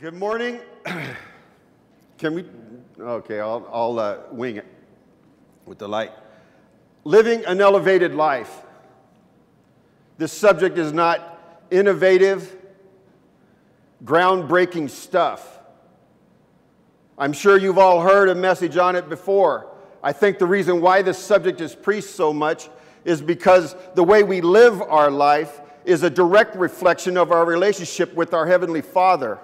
Good morning. Can we? Okay, I'll, I'll uh, wing it with the light. Living an elevated life. This subject is not innovative, groundbreaking stuff. I'm sure you've all heard a message on it before. I think the reason why this subject is preached so much is because the way we live our life is a direct reflection of our relationship with our Heavenly Father.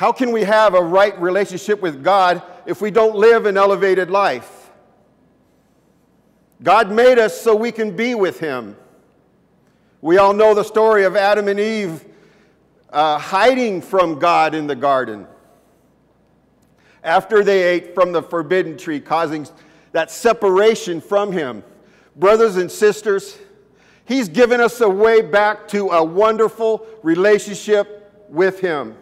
How can we have a right relationship with God if we don't live an elevated life? God made us so we can be with Him. We all know the story of Adam and Eve uh, hiding from God in the garden after they ate from the forbidden tree, causing that separation from Him. Brothers and sisters, He's given us a way back to a wonderful relationship with Him.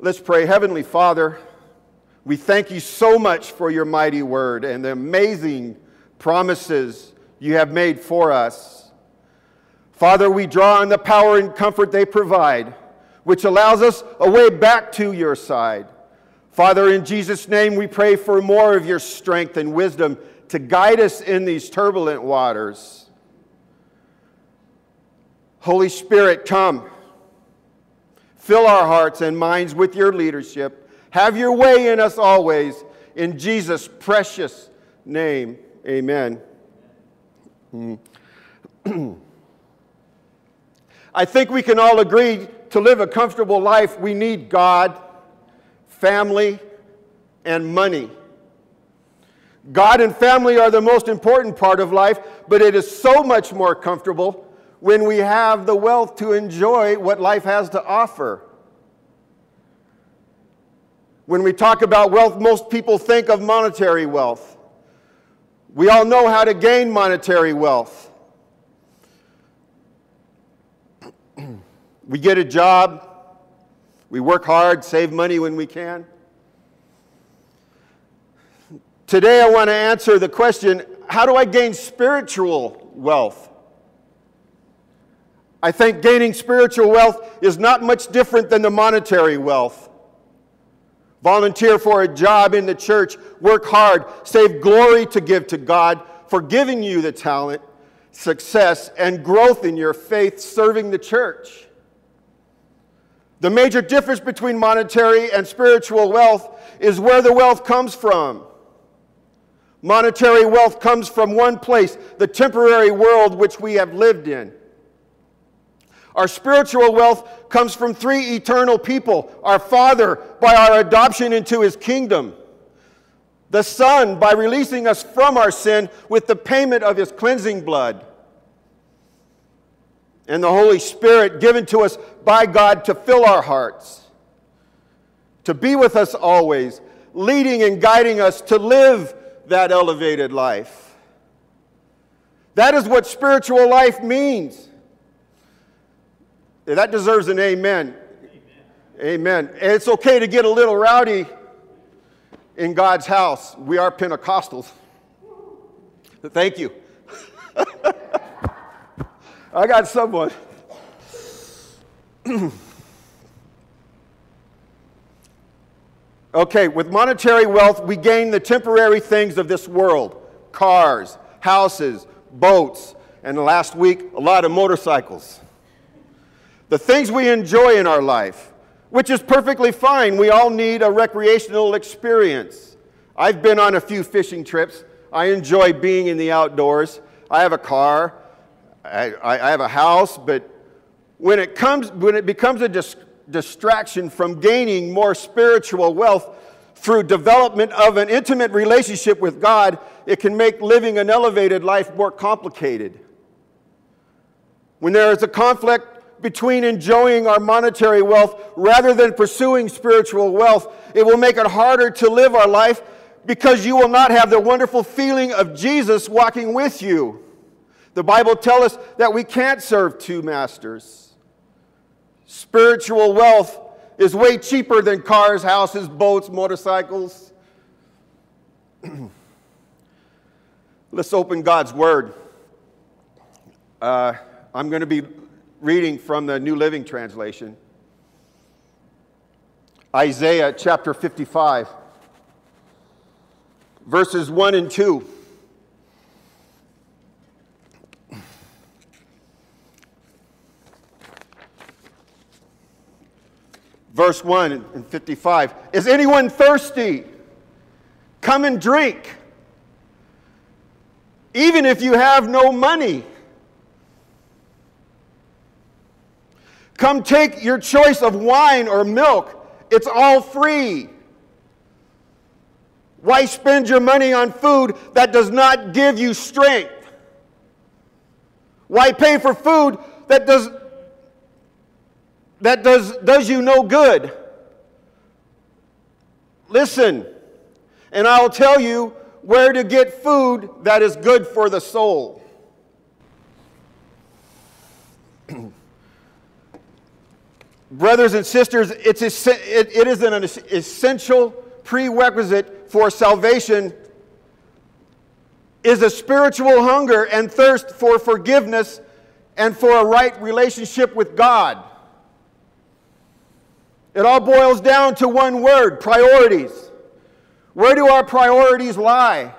Let's pray. Heavenly Father, we thank you so much for your mighty word and the amazing promises you have made for us. Father, we draw on the power and comfort they provide, which allows us a way back to your side. Father, in Jesus' name, we pray for more of your strength and wisdom to guide us in these turbulent waters. Holy Spirit, come. Fill our hearts and minds with your leadership. Have your way in us always. In Jesus' precious name, amen. Mm. I think we can all agree to live a comfortable life, we need God, family, and money. God and family are the most important part of life, but it is so much more comfortable when we have the wealth to enjoy what life has to offer. When we talk about wealth, most people think of monetary wealth. We all know how to gain monetary wealth. we get a job, we work hard, save money when we can. Today, I want to answer the question how do I gain spiritual wealth? I think gaining spiritual wealth is not much different than the monetary wealth. Volunteer for a job in the church, work hard, save glory to give to God for giving you the talent, success, and growth in your faith serving the church. The major difference between monetary and spiritual wealth is where the wealth comes from. Monetary wealth comes from one place, the temporary world which we have lived in. Our spiritual wealth comes from three eternal people. Our Father, by our adoption into his kingdom, the Son, by releasing us from our sin with the payment of his cleansing blood, and the Holy Spirit given to us by God to fill our hearts, to be with us always, leading and guiding us to live that elevated life. That is what spiritual life means. That deserves an amen. Amen. amen. It's okay to get a little rowdy in God's house. We are Pentecostals. Thank you. I got someone. okay, with monetary wealth, we gain the temporary things of this world cars, houses, boats, and last week, a lot of motorcycles the things we enjoy in our life, which is perfectly fine. We all need a recreational experience. I've been on a few fishing trips. I enjoy being in the outdoors. I have a car, I, I have a house, but when it, comes, when it becomes a dis- distraction from gaining more spiritual wealth through development of an intimate relationship with God, it can make living an elevated life more complicated. When there is a conflict between enjoying our monetary wealth rather than pursuing spiritual wealth, it will make it harder to live our life because you will not have the wonderful feeling of Jesus walking with you. The Bible tells us that we can't serve two masters. Spiritual wealth is way cheaper than cars, houses, boats, motorcycles. Let's open God's Word. Uh, I'm going to be reading from the New Living Translation. Isaiah chapter 55, verses 1 and 2. Verse 1 and 55 Is anyone thirsty? Come and drink. Even if you have no money. Come take your choice of wine or milk. It's all free. Why spend your money on food that does not give you strength? Why pay for food that does, that does, does you no good? Listen, and I'll tell you where to get food that is good for the soul. Brothers and sisters, it's, it, it is an essential prerequisite for salvation is a spiritual hunger and thirst for forgiveness and for a right relationship with God. It all boils down to one word priorities. Where do our priorities lie?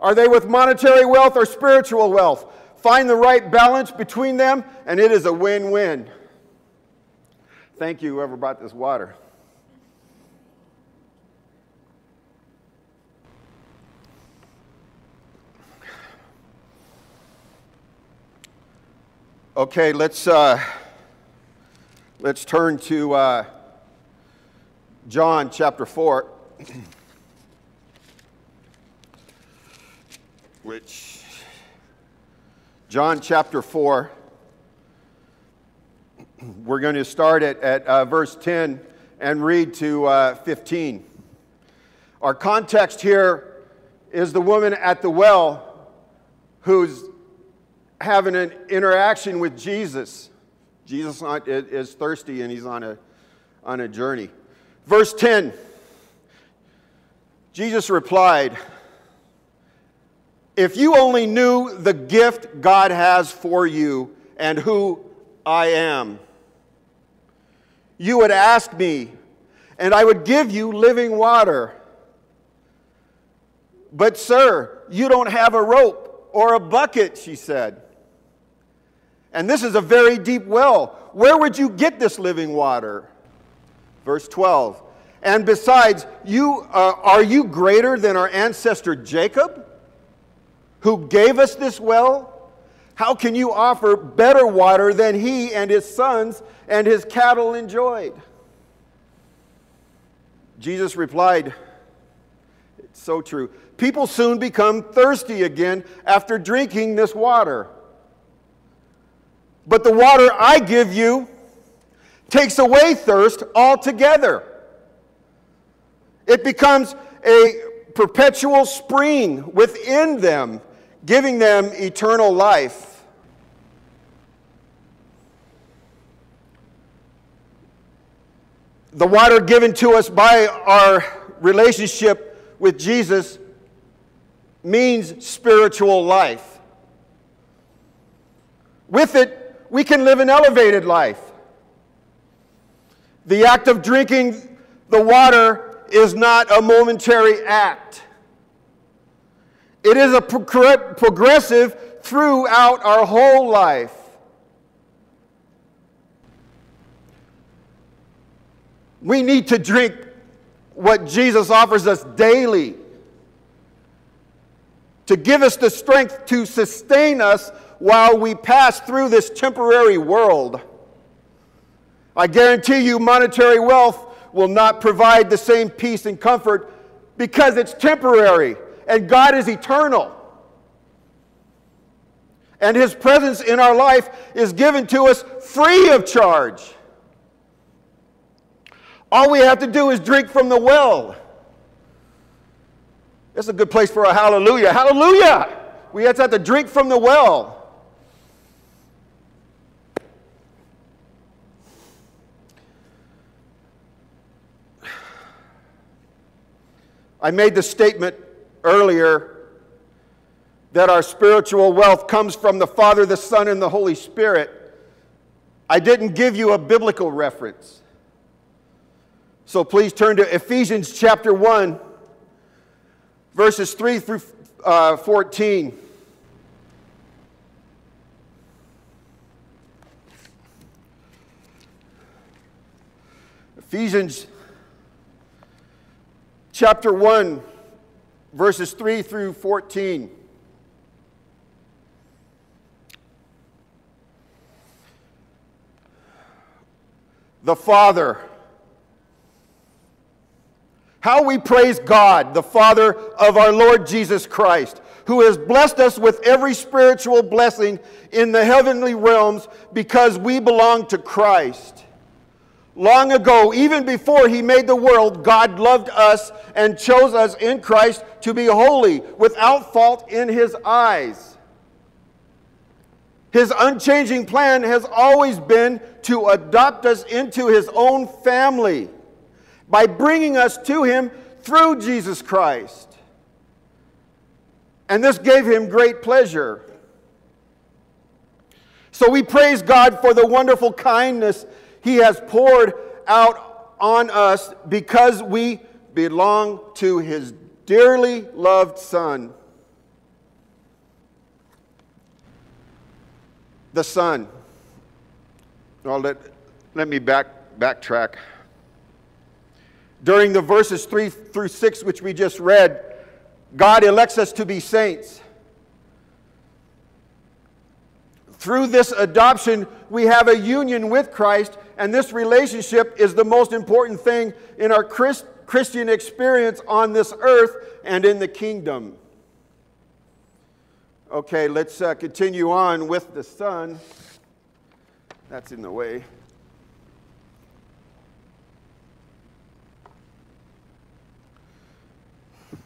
Are they with monetary wealth or spiritual wealth? Find the right balance between them, and it is a win win. Thank you, whoever brought this water. Okay, let's, uh, let's turn to uh, John chapter 4, which, John chapter 4 we're going to start at, at uh, verse 10 and read to uh, 15. Our context here is the woman at the well who's having an interaction with Jesus. Jesus is thirsty and he's on a, on a journey. Verse 10 Jesus replied, If you only knew the gift God has for you and who I am you would ask me, and I would give you living water. But, sir, you don't have a rope or a bucket, she said. And this is a very deep well. Where would you get this living water? Verse 12. And besides, you, uh, are you greater than our ancestor Jacob, who gave us this well? How can you offer better water than he and his sons and his cattle enjoyed? Jesus replied, It's so true. People soon become thirsty again after drinking this water. But the water I give you takes away thirst altogether. It becomes a perpetual spring within them giving them eternal life. The water given to us by our relationship with Jesus means spiritual life. With it, we can live an elevated life. The act of drinking the water is not a momentary act. It is a progressive throughout our whole life. We need to drink what Jesus offers us daily to give us the strength to sustain us while we pass through this temporary world. I guarantee you, monetary wealth will not provide the same peace and comfort because it's temporary and God is eternal. And His presence in our life is given to us free of charge. All we have to do is drink from the well. That's a good place for a hallelujah. Hallelujah! We have to drink from the well. I made the statement earlier that our spiritual wealth comes from the Father, the Son, and the Holy Spirit. I didn't give you a biblical reference. So please turn to Ephesians chapter 1, verses 3 through uh, 14. Ephesians chapter 1, verses 3 through 14. The Father. How we praise God, the Father of our Lord Jesus Christ, who has blessed us with every spiritual blessing in the heavenly realms because we belong to Christ. Long ago, even before he made the world, God loved us and chose us in Christ to be holy, without fault in his eyes. His unchanging plan has always been to adopt us into his own family by bringing us to him through Jesus Christ. And this gave him great pleasure. So we praise God for the wonderful kindness he has poured out on us because we belong to His dearly loved Son. The Son. Well, let, let me back, backtrack. During the verses 3 through 6, which we just read, God elects us to be saints. Through this adoption, we have a union with Christ and this relationship is the most important thing in our Christ, Christian experience on this earth and in the kingdom. Okay, let's uh, continue on with the Son. That's in the way.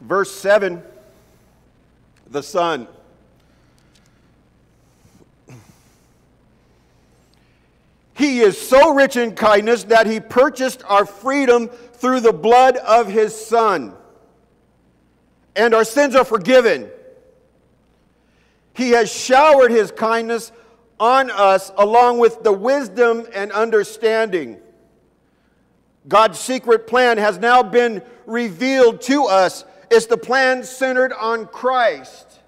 Verse 7 the Son. He is so rich in kindness that he purchased our freedom through the blood of his Son. And our sins are forgiven. He has showered his kindness on us along with the wisdom and understanding. God's secret plan has now been revealed to us. It's the plan centered on Christ,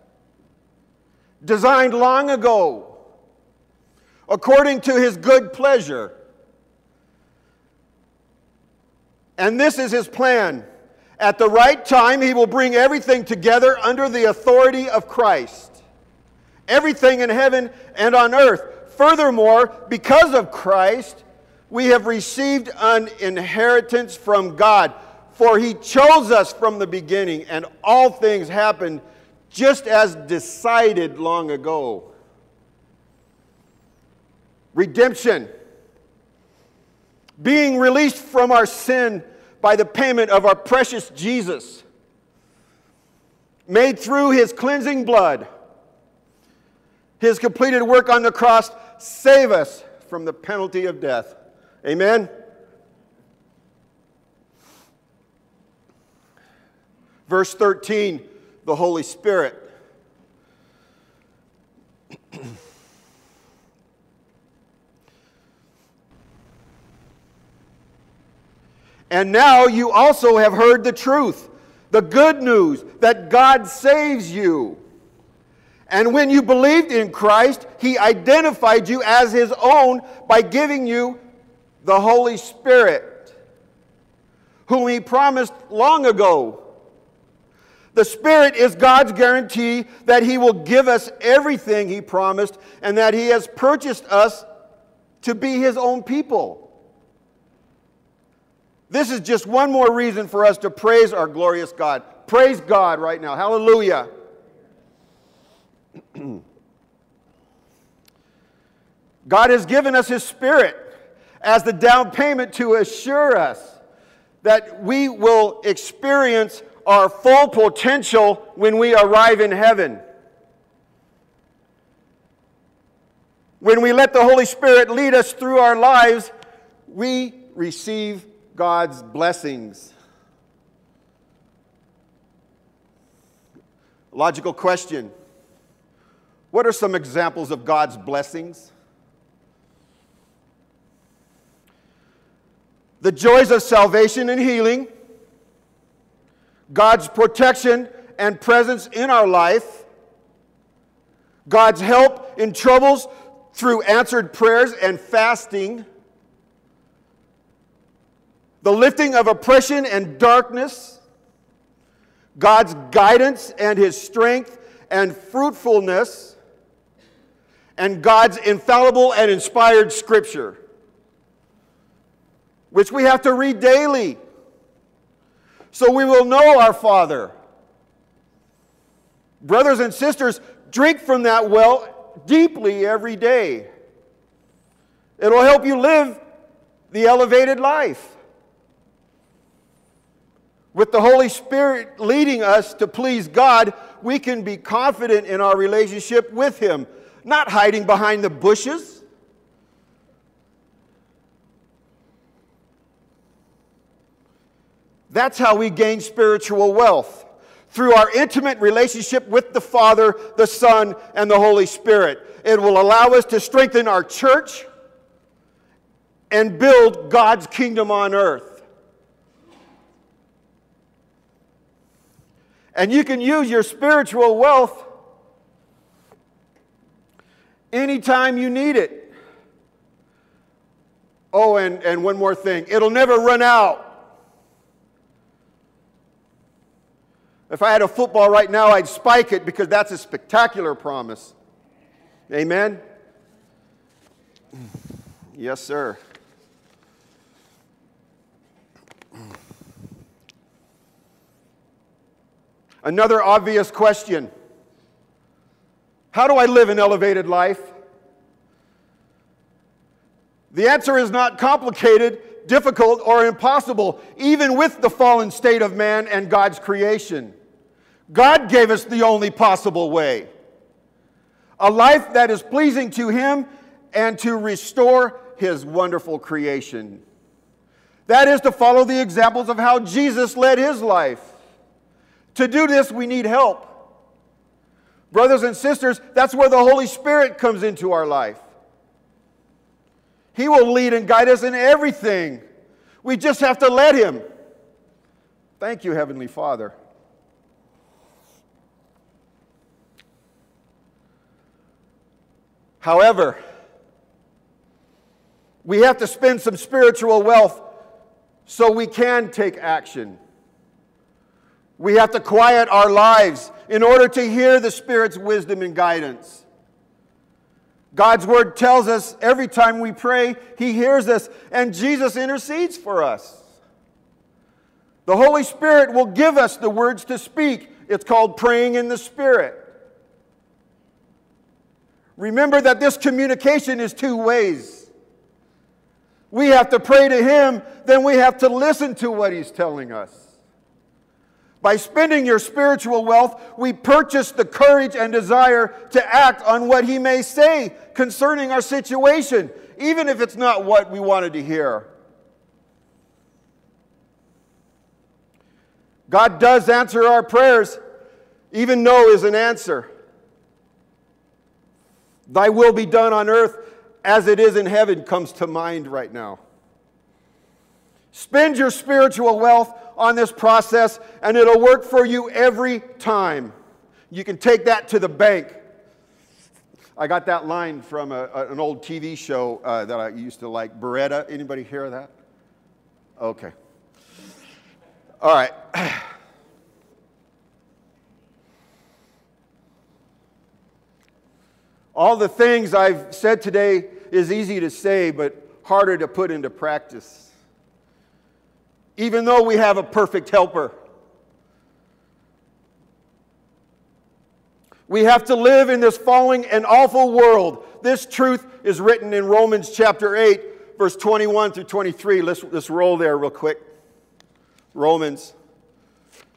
designed long ago according to his good pleasure. And this is his plan. At the right time, he will bring everything together under the authority of Christ. Everything in heaven and on earth. Furthermore, because of Christ, we have received an inheritance from God. For he chose us from the beginning, and all things happened just as decided long ago redemption, being released from our sin by the payment of our precious Jesus, made through his cleansing blood. His completed work on the cross save us from the penalty of death. Amen. Verse 13, the Holy Spirit. And now you also have heard the truth, the good news that God saves you. And when you believed in Christ, He identified you as His own by giving you the Holy Spirit, whom He promised long ago. The Spirit is God's guarantee that He will give us everything He promised and that He has purchased us to be His own people. This is just one more reason for us to praise our glorious God. Praise God right now. Hallelujah. God has given us His Spirit as the down payment to assure us that we will experience our full potential when we arrive in heaven. When we let the Holy Spirit lead us through our lives, we receive God's blessings. Logical question What are some examples of God's blessings? the joys of salvation and healing, God's protection and presence in our life, God's help in troubles through answered prayers and fasting, the lifting of oppression and darkness, God's guidance and His strength and fruitfulness, and God's infallible and inspired Scripture, which we have to read daily so we will know our Father. Brothers and sisters, drink from that well deeply every day. It'll help you live the elevated life. With the Holy Spirit leading us to please God, we can be confident in our relationship with Him, not hiding behind the bushes. That's how we gain spiritual wealth through our intimate relationship with the Father, the Son, and the Holy Spirit. It will allow us to strengthen our church and build God's kingdom on earth. And you can use your spiritual wealth anytime you need it. Oh, and, and one more thing it'll never run out. If I had a football right now, I'd spike it because that's a spectacular promise. Amen? Yes, sir. Another obvious question How do I live an elevated life? The answer is not complicated, difficult, or impossible, even with the fallen state of man and God's creation. God gave us the only possible way a life that is pleasing to Him and to restore His wonderful creation. That is to follow the examples of how Jesus led His life. To do this, we need help. Brothers and sisters, that's where the Holy Spirit comes into our life. He will lead and guide us in everything. We just have to let Him. Thank you, Heavenly Father. However, we have to spend some spiritual wealth so we can take action. We have to quiet our lives in order to hear the Spirit's wisdom and guidance. God's Word tells us every time we pray, He hears us, and Jesus intercedes for us. The Holy Spirit will give us the words to speak. It's called praying in the Spirit. Remember that this communication is two ways. We have to pray to Him, then we have to listen to what He's telling us. By spending your spiritual wealth, we purchase the courage and desire to act on what He may say concerning our situation, even if it's not what we wanted to hear. God does answer our prayers, even no is an answer. Thy will be done on earth as it is in heaven comes to mind right now. Spend your spiritual wealth on this process, and it'll work for you every time. You can take that to the bank. I got that line from a, an old TV show uh, that I used to like, Baretta. Anybody hear that? Okay. All right. All the things I've said today is easy to say, but harder to put into practice. Even though we have a perfect helper, we have to live in this falling and awful world. This truth is written in Romans chapter 8, verse 21 through 23. Let's, let's roll there real quick. Romans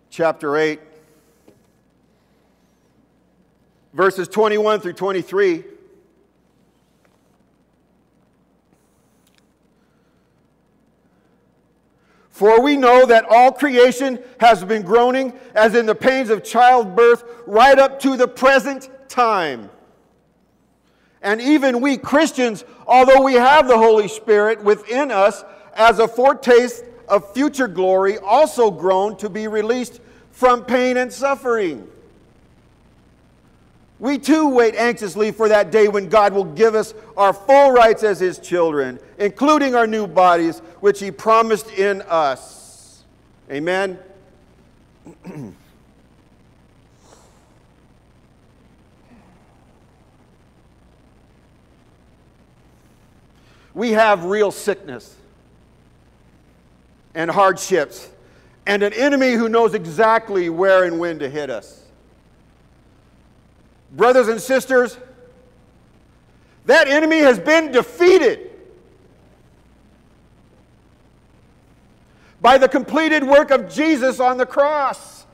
chapter 8. Verses 21 through 23. For we know that all creation has been groaning as in the pains of childbirth right up to the present time. And even we Christians, although we have the Holy Spirit within us as a foretaste of future glory, also groan to be released from pain and suffering. We too wait anxiously for that day when God will give us our full rights as His children, including our new bodies, which He promised in us. Amen. we have real sickness and hardships and an enemy who knows exactly where and when to hit us. Brothers and sisters, that enemy has been defeated by the completed work of Jesus on the cross.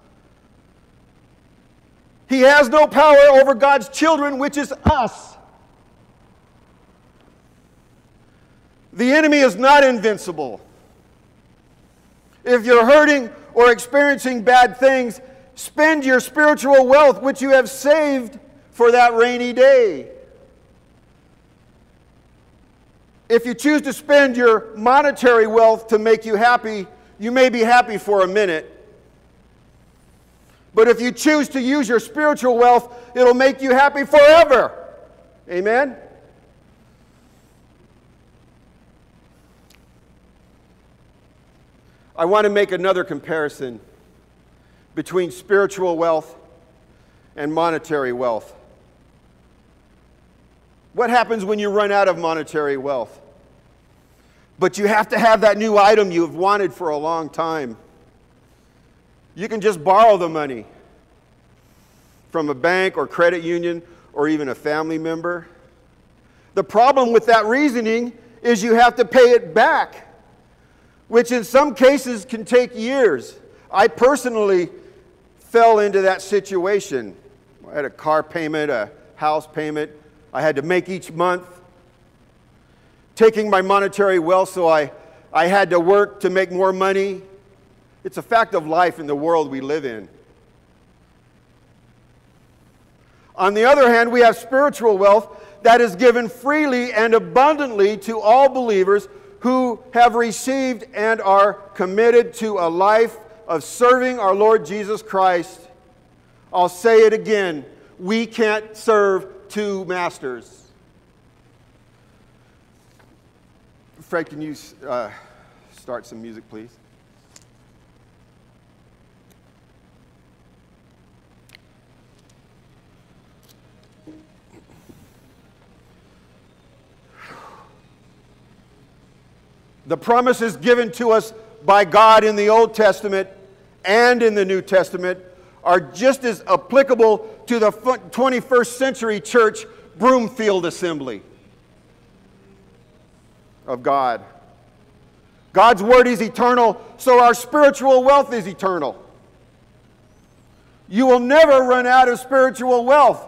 He has no power over God's children, which is us. The enemy is not invincible. If you're hurting or experiencing bad things, spend your spiritual wealth, which you have saved for that rainy day. If you choose to spend your monetary wealth to make you happy, you may be happy for a minute. But if you choose to use your spiritual wealth, it'll make you happy forever. Amen? I want to make another comparison between spiritual wealth and monetary wealth. What happens when you run out of monetary wealth? But you have to have that new item you've wanted for a long time. You can just borrow the money from a bank or credit union or even a family member. The problem with that reasoning is you have to pay it back which in some cases can take years. I personally fell into that situation. I had a car payment, a house payment, I had to make each month. Taking my monetary wealth, so I, I had to work to make more money. It's a fact of life in the world we live in. On the other hand, we have spiritual wealth that is given freely and abundantly to all believers who have received and are committed to a life of serving our Lord Jesus Christ. I'll say it again we can't serve two masters. Fred, can you uh, start some music, please? The promises given to us by God in the Old Testament and in the New Testament are just as applicable to the 21st century church Broomfield Assembly of God. God's Word is eternal, so our spiritual wealth is eternal. You will never run out of spiritual wealth,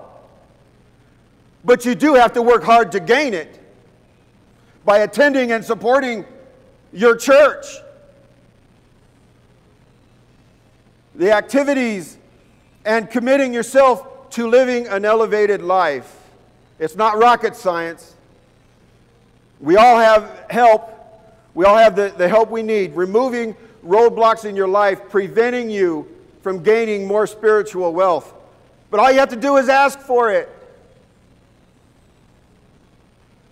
but you do have to work hard to gain it by attending and supporting your church. The activities and committing yourself to living an elevated life. It's not rocket science. We all have help. We all have the, the help we need. Removing roadblocks in your life, preventing you from gaining more spiritual wealth. But all you have to do is ask for it.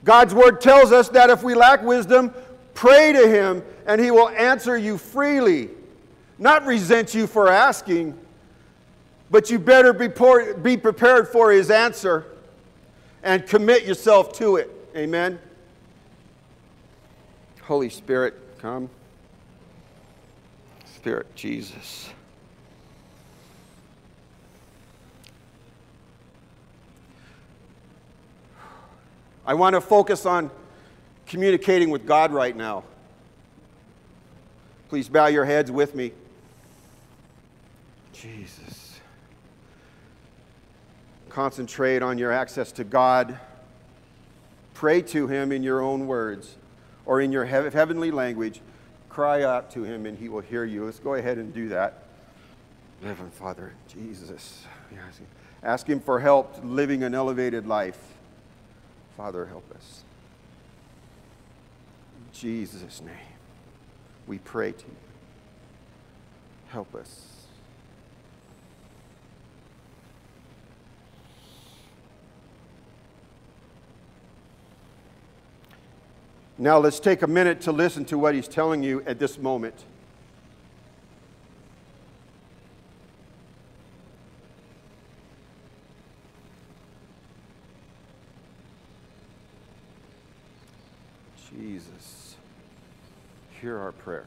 God's word tells us that if we lack wisdom, Pray to him, and he will answer you freely. Not resent you for asking, but you better be, poor, be prepared for his answer and commit yourself to it. Amen. Holy Spirit, come. Spirit, Jesus. I want to focus on communicating with God right now. Please bow your heads with me. Jesus. Concentrate on your access to God. Pray to Him in your own words or in your heavenly language. Cry out to Him and He will hear you. Let's go ahead and do that. Heavenly Father, Jesus. Ask Him for help living an elevated life. Father, help us. In Jesus' name. We pray to you. Help us. Now let's take a minute to listen to what he's telling you at this moment. Jesus, hear our prayers.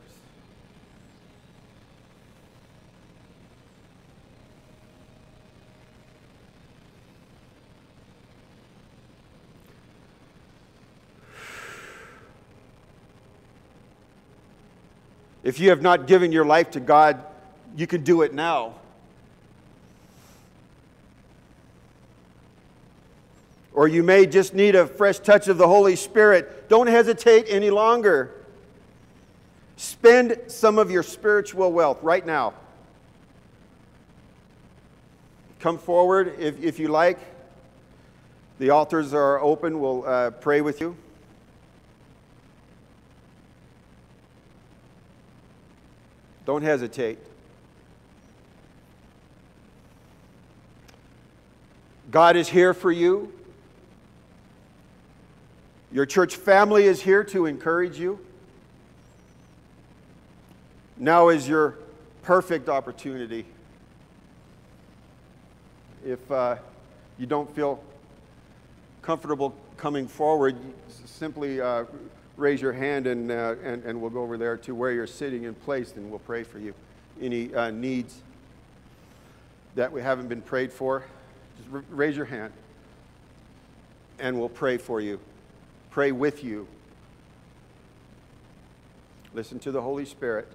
If you have not given your life to God, you can do it now. Or you may just need a fresh touch of the Holy Spirit. Don't hesitate any longer. Spend some of your spiritual wealth right now. Come forward if, if you like. The altars are open. We'll uh, pray with you. Don't hesitate. God is here for you. Your church family is here to encourage you. Now is your perfect opportunity. If uh, you don't feel comfortable coming forward, simply uh, raise your hand and, uh, and, and we'll go over there to where you're sitting and placed and we'll pray for you. Any uh, needs that we haven't been prayed for, just r- raise your hand and we'll pray for you, pray with you. Listen to the Holy Spirit.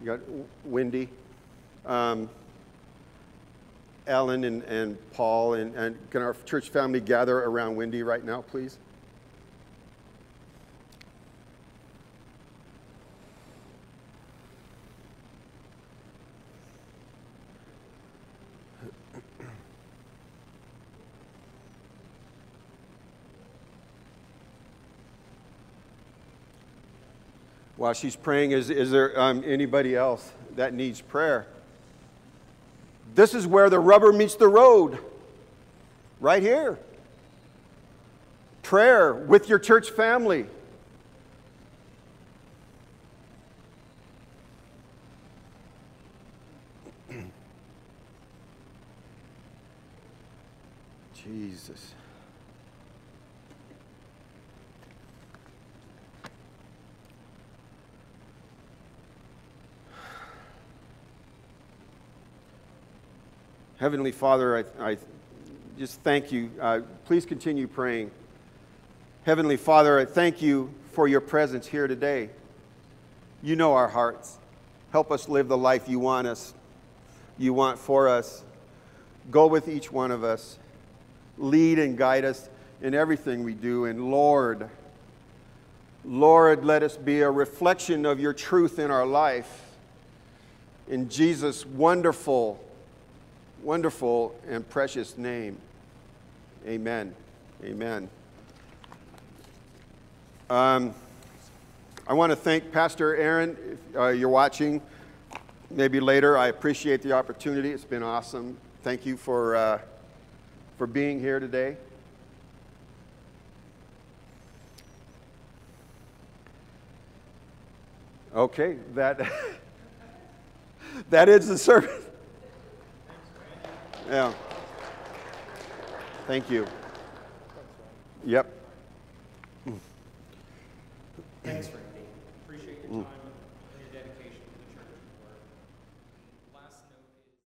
You got Wendy, um, Ellen, and, and Paul, and, and can our church family gather around Wendy right now, please? While she's praying, is, is there um, anybody else that needs prayer? This is where the rubber meets the road, right here. Prayer with your church family. Jesus. Heavenly Father, I, I just thank you. Uh, please continue praying. Heavenly Father, I thank you for your presence here today. You know our hearts. Help us live the life you want us, you want for us. Go with each one of us. Lead and guide us in everything we do. And Lord, Lord, let us be a reflection of your truth in our life. In Jesus' wonderful, wonderful, and precious name. Amen. Amen. Um, I want to thank Pastor Aaron. If uh, you're watching, maybe later, I appreciate the opportunity. It's been awesome. Thank you for, uh, for being here today. Okay, that, that is the service. Yeah. Thank you. Yep. Thanks, Randy. Appreciate your time.